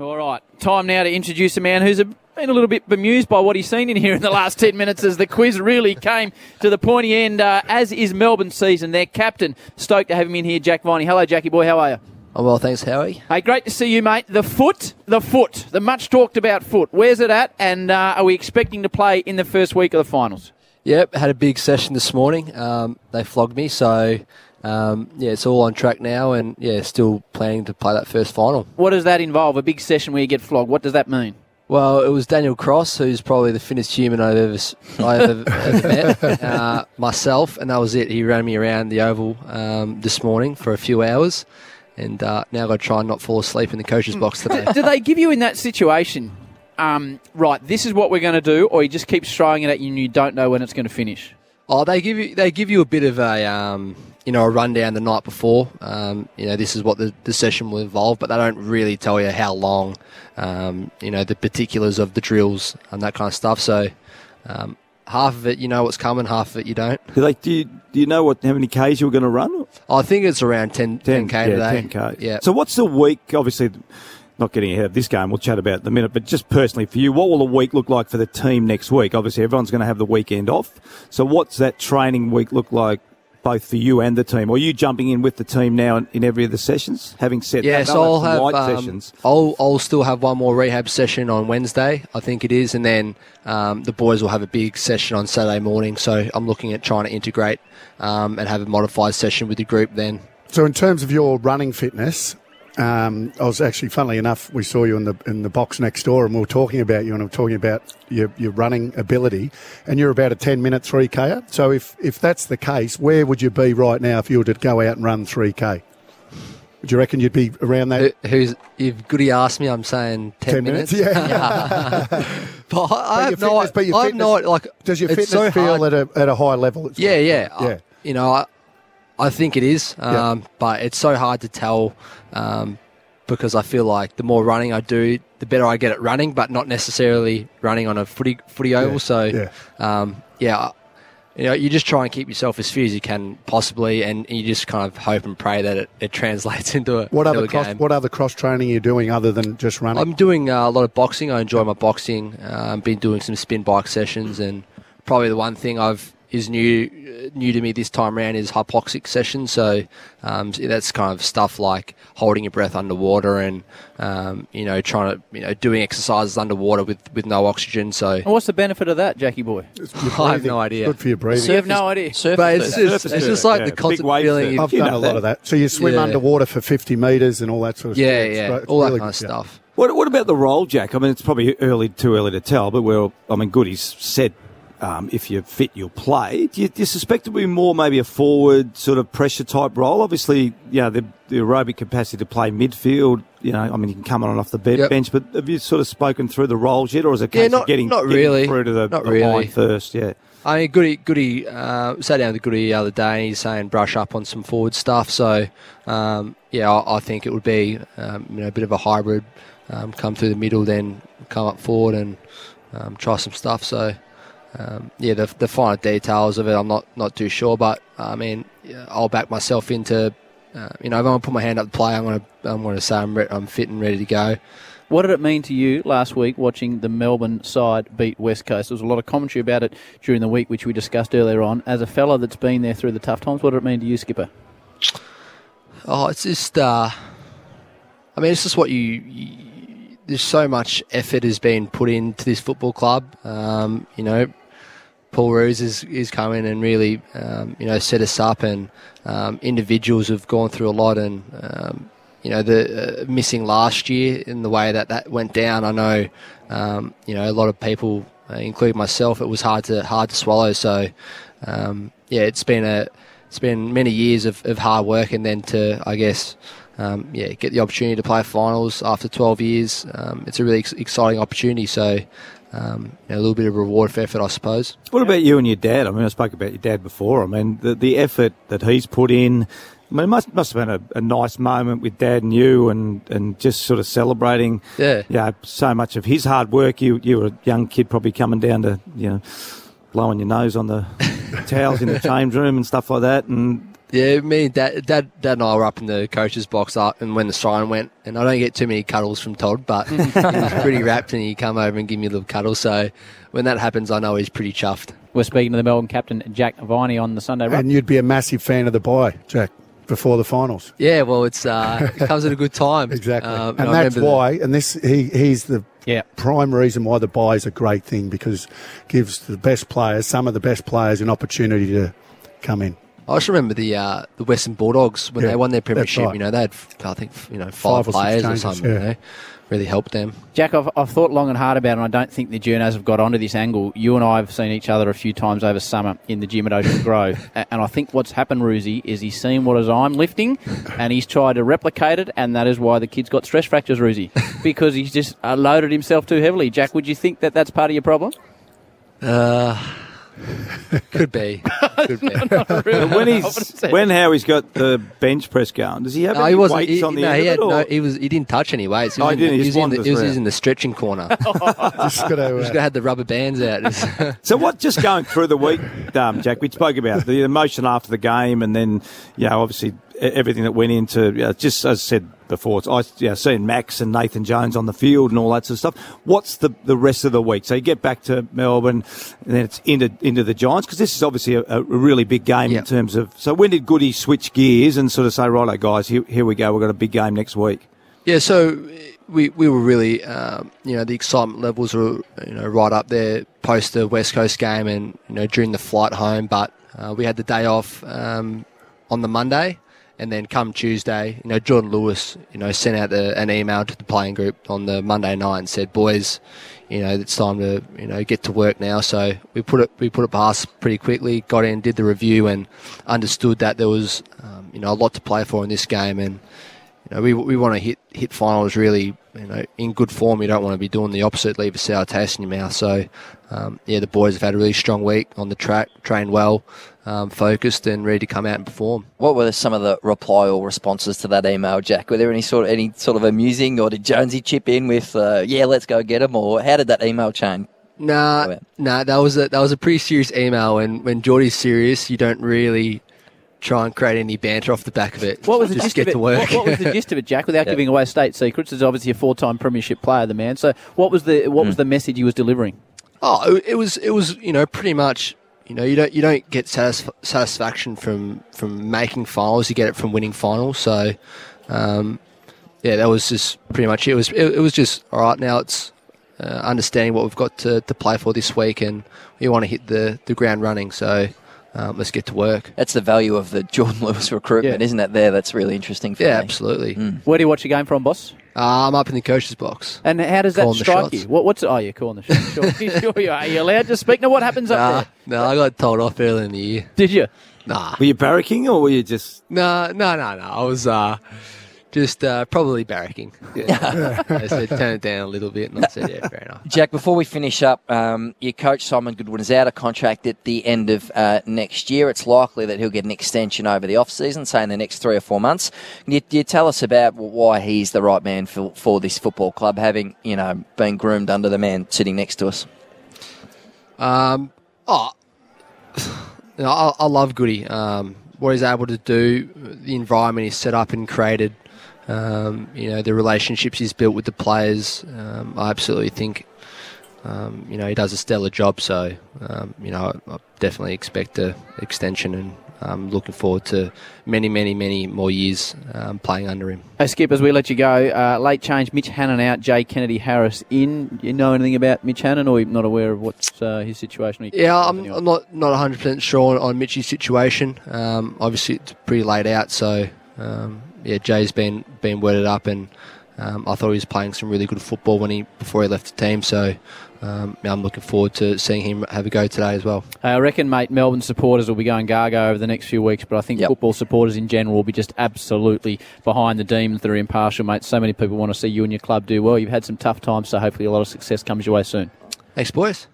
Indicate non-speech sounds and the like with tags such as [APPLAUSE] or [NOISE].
All right, time now to introduce a man who's a, been a little bit bemused by what he's seen in here in the last 10 minutes as the quiz really came to the pointy end, uh, as is Melbourne season. Their captain, stoked to have him in here, Jack Viney. Hello, Jackie boy, how are you? Oh, well, thanks, Howie. Hey, great to see you, mate. The foot, the foot, the much talked about foot. Where's it at? And uh, are we expecting to play in the first week of the finals? Yep, had a big session this morning. Um, they flogged me, so um, yeah, it's all on track now, and yeah, still planning to play that first final. What does that involve? A big session where you get flogged. What does that mean? Well, it was Daniel Cross, who's probably the fittest human I've ever, I've ever, ever met, [LAUGHS] uh, myself, and that was it. He ran me around the oval um, this morning for a few hours, and uh, now I've got to try and not fall asleep in the coach's box today. [LAUGHS] do they give you in that situation, um, right, this is what we're going to do, or he just keeps throwing it at you and you don't know when it's going to finish? Oh, they give you they give you a bit of a um, you know a rundown the night before. Um, you know this is what the, the session will involve, but they don't really tell you how long. Um, you know the particulars of the drills and that kind of stuff. So um, half of it you know what's coming, half of it you don't. Do, they, do, you, do you know what how many k's you're going to run? I think it's around 10, 10 k yeah, today. 10k. Yeah. So what's the week? Obviously, not getting ahead of this game. We'll chat about it in a minute. But just personally for you, what will the week look like for the team next week? Obviously, everyone's going to have the weekend off. So what's that training week look like? Both for you and the team, or are you jumping in with the team now in, in every of the sessions? Having said yeah, that, so I'll have light um, sessions. I'll I'll still have one more rehab session on Wednesday, I think it is, and then um, the boys will have a big session on Saturday morning. So I'm looking at trying to integrate um, and have a modified session with the group then. So, in terms of your running fitness, um, I was actually, funnily enough, we saw you in the in the box next door, and we were talking about you, and we were talking about your, your running ability, and you're about a ten minute three k. So, if if that's the case, where would you be right now if you were to go out and run three k? Would you reckon you'd be around that? Who- Who's if Goody asked me, I'm saying ten, 10 minutes? Yeah, [LAUGHS] but I, have no, fitness- I have no like. Does your fitness so feel hard- at a at a high level? Yeah, yeah, yeah. I, you know, I, I think it is, Yeah. um, but it's so hard to tell um, because I feel like the more running I do, the better I get at running, but not necessarily running on a footy footy oval. Yeah, So, yeah. Um, yeah, you know, you just try and keep yourself as fit as you can possibly, and you just kind of hope and pray that it, it [LAUGHS] translates into a, What into other a cross, game. what other cross training are you doing other than just running? I'm doing uh, a lot of boxing. I enjoy my boxing. Um, been doing some spin bike sessions, and probably the one thing I've is new uh, new to me this time around is hypoxic session. So um, that's kind of stuff like holding your breath underwater and um, you know trying to you know doing exercises underwater with, with no oxygen. So And what's the benefit of that, Jackie boy? [LAUGHS] I have no idea. Good for your breathing. You have no idea. but it's just, Surfers it's just like yeah. the constant wave feeling. I've done know a lot that. of that. So you swim Yeah. underwater for 50 metres and all that sort of yeah, stuff. It's yeah, great. It's all that really kind of good, yeah. stuff. What, what about the role, Jack? I mean, it's probably early, too early to tell, but we're, I mean, Goody's said um, if you're fit, you'll play. Do you, do you suspect it will be more maybe a forward sort of pressure type role? Obviously, you know, the, the aerobic capacity to play midfield, you know, I mean, you can come on and off the be- Yep. bench, but have you sort of spoken through the roles yet, or is it a Yeah, case not- of getting, not getting really. through to the, Not the really. line first? Yeah. I mean, Goody, Goody uh, sat down with Goody the other day, and he's saying brush up on some forward stuff. So, um, yeah, I, I think it would be um, you know a bit of a hybrid. Um, come through the middle, then come up forward and um, try some stuff. So, um, yeah, the, the finer details of it, I'm not not too sure, but I mean, I'll back myself into. Uh, you know, if I want to put my hand up to play, I'm going to I'm to say I'm, re- I'm fit and ready to go. What did it mean to you last week watching the Melbourne side beat West Coast? There was a lot of commentary about it during the week, which we discussed earlier on. As a fella that's been there through the tough times, what did it mean to you, Skipper? Oh, it's just. Uh, I mean, it's just what you, you. There's so much effort has been put into this football club. Um, you know, Paul Roos is is come in and really, um, you know, set us up, and um, individuals have gone through a lot, and um, you know, the uh, missing last year in the way that that went down. I know, um, you know, a lot of people, uh, including myself, it was hard to hard to swallow. So, um, yeah, it's been a it's been many years of, of hard work, and then to I guess. Um, yeah, get the opportunity to play finals after 12 years. It's a really ex- exciting opportunity. So, um, you know, a little bit of reward for effort, I suppose. What about you and your dad? I mean, I spoke about your dad before. I mean, the, the effort that he's put in. I mean, it must must have been a, a nice moment with dad and you, and, and just sort of celebrating. Yeah. you know, so much of his hard work. You you were a young kid, probably coming down to you know, blowing your nose on the [LAUGHS] towels in the change room and stuff like that. And Yeah, me and dad, dad, dad and I were up in the coach's box up, and when the siren went, and I don't get too many cuddles from Todd, but [LAUGHS] he was pretty rapt, and he come over and give me a little cuddle. So when that happens, I know he's pretty chuffed. We're speaking to the Melbourne captain, Jack Viney, on the Sunday Rub. And you'd be a massive fan of the bye, Jack, before the finals. Yeah, well, it's uh, it comes at a good time. [LAUGHS] Exactly. Um, and I that's remember the- why, and this he he's the Yeah. prime reason why the bye is a great thing because gives the best players, some of the best players, an opportunity to come in. I just remember the uh, the Western Bulldogs when Yeah, they won their premiership. right. You know, they had I think you know Five five, or six players or something. yeah. You know, really helped them. Jack, I've, I've thought long and hard about it, and I don't think the journos have got onto this angle. You and I have seen each other a few times over summer in the gym at Ocean [LAUGHS] Grove, and I think what's happened, Roosie, is he's seen what is I'm lifting, and he's tried to replicate it, and that is why the kid's got stress fractures, Roosie, [LAUGHS] because he's just uh, loaded himself too heavily. Jack, would you think that that's part of your problem? Uh, [LAUGHS] could be. [LAUGHS] Could be. But when he's when Howie's got the bench press going, does he have No, any he wasn't. weights He, on the no, end he, of had, it? no, he was. He didn't touch any weights. He Oh, was, he in, didn't, he he was, in the, he was in the stretching corner. [LAUGHS] Just got to, Just uh, had the rubber bands out. So what? Just going through the week, um, Jack. We spoke about the emotion after the game, and then you know, obviously everything that went into. You know, just as I said before, it's, I you know, seeing Max and Nathan Jones on the field and all that sort of stuff. What's the the rest of the week? So you get back to Melbourne, and then it's into into the Giants because this is obviously a, a really big game in terms of. So when did Goody switch gears and sort of say, "Righto, guys, here, here we go. We've got a big game next week." Yeah, so we we were really, um, you know, the excitement levels were, you know, right up there post the West Coast game and you know during the flight home. But uh, we had the day off um, on the Monday, and then come Tuesday, you know, Jordan Lewis, you know, sent out the, an email to the playing group on the Monday night and said, "Boys, you know, it's time to you know get to work now." So we put it we put it past pretty quickly, got in, did the review, and understood that there was, um, you know, a lot to play for in this game and you know, we, we want to hit hit finals really, you know, in good form. You don't want to be doing the opposite, leave a sour taste in your mouth. So, um, yeah, the boys have had a really strong week on the track, trained well, um, focused, and ready to come out and perform. What were some of the reply or responses to that email, Jack? Were there any sort of any sort of amusing, or did Jonesy chip in with, uh, "Yeah, let's go get him," or how did that email chain? Nah, nah, that was a that was a pretty serious email. And when Geordie's serious, you don't really try and create any banter off the back of it. What was the Just gist get of it? to work. What, what was the gist of it, Jack? Without [LAUGHS] Yeah. giving away state secrets, is obviously a four-time premiership player, the man. So, what was the what was the message he was delivering? Oh, it- it was it was you know pretty much you know you don't you don't get satisf- satisfaction from from making finals. You get it from winning finals. So, um, yeah, that was just pretty much it. It was it, it was just all right. Now it's uh, understanding what we've got to, to play for this week, and we want to hit the the ground running. So. Um, let's get to work. That's the value of the Jordan [LAUGHS] Lewis recruitment, Yeah. isn't it? There, that's really interesting for Yeah, me. absolutely. Where do you watch the game from, boss? Uh, I'm up in the coach's box. And how does that strike you? What, what's oh, you're calling the shots? [LAUGHS] Sure, sure you are. Are you allowed to speak? Now, what happens up Nah, there? no, I got told off early in the year. Did you? Nah, Were you barracking or were you just? no, no, no, no. I was uh, just uh, probably barracking. I [LAUGHS] [LAUGHS] said turn it down a little bit, and I said, yeah, fair enough. Jack, before we finish up, um, your coach Simon Goodwin is out of contract at the end of uh, next year. It's likely that he'll get an extension over the off season, say in the next three or four months. Can you, you tell us about why he's the right man for, for this football club, having you know been groomed under the man sitting next to us? Um, oh, [SIGHS] I, I love Goody. Um, what he's able to do, the environment he's set up and created, um, you know, the relationships he's built with the players. Um, I absolutely think, um, you know, he does a stellar job. So, um, you know, I, I definitely expect a extension and I'm looking forward to many, many, many more years um, playing under him. Hey, Skip, as we let you go, uh, late change, Mitch Hannan out, Jay Kennedy Harris in. You know anything about Mitch Hannan, or not aware of what's uh, his situation? Yeah, I'm. I'm not not 100 percent sure on, on Mitchy's situation. Um, obviously, it's pretty laid out. So um, yeah, Jay's been been worded up, and um, I thought he was playing some really good football when he before he left the team. So um, I'm looking forward to seeing him have a go today as well. Uh, I reckon, mate, Melbourne supporters will be going gaga over the next few weeks, but I think Yep. football supporters in general will be just absolutely behind the demons that are impartial, mate. So many people want to see you and your club do well. You've had some tough times, so hopefully a lot of success comes your way soon. Thanks, boys.